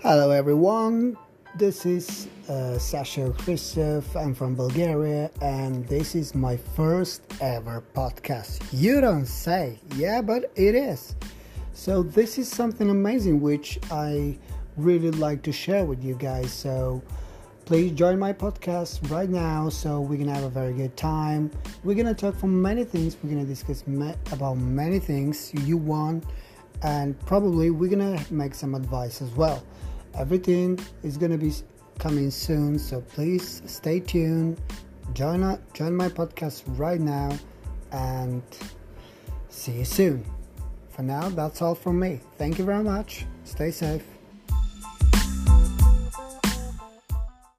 Hello, everyone. This is uh, Sasha Christoph. I'm from Bulgaria, and this is my first ever podcast. You don't say, yeah, but it is. So, this is something amazing which I really like to share with you guys. So, please join my podcast right now so we can have a very good time. We're gonna talk for many things, we're gonna discuss ma- about many things you want, and probably we're gonna make some advice as well. Everything is to be coming soon, so please stay tuned. Join, up, join my podcast right now and see you soon. For now, that's all from me. Thank you very much. Stay safe.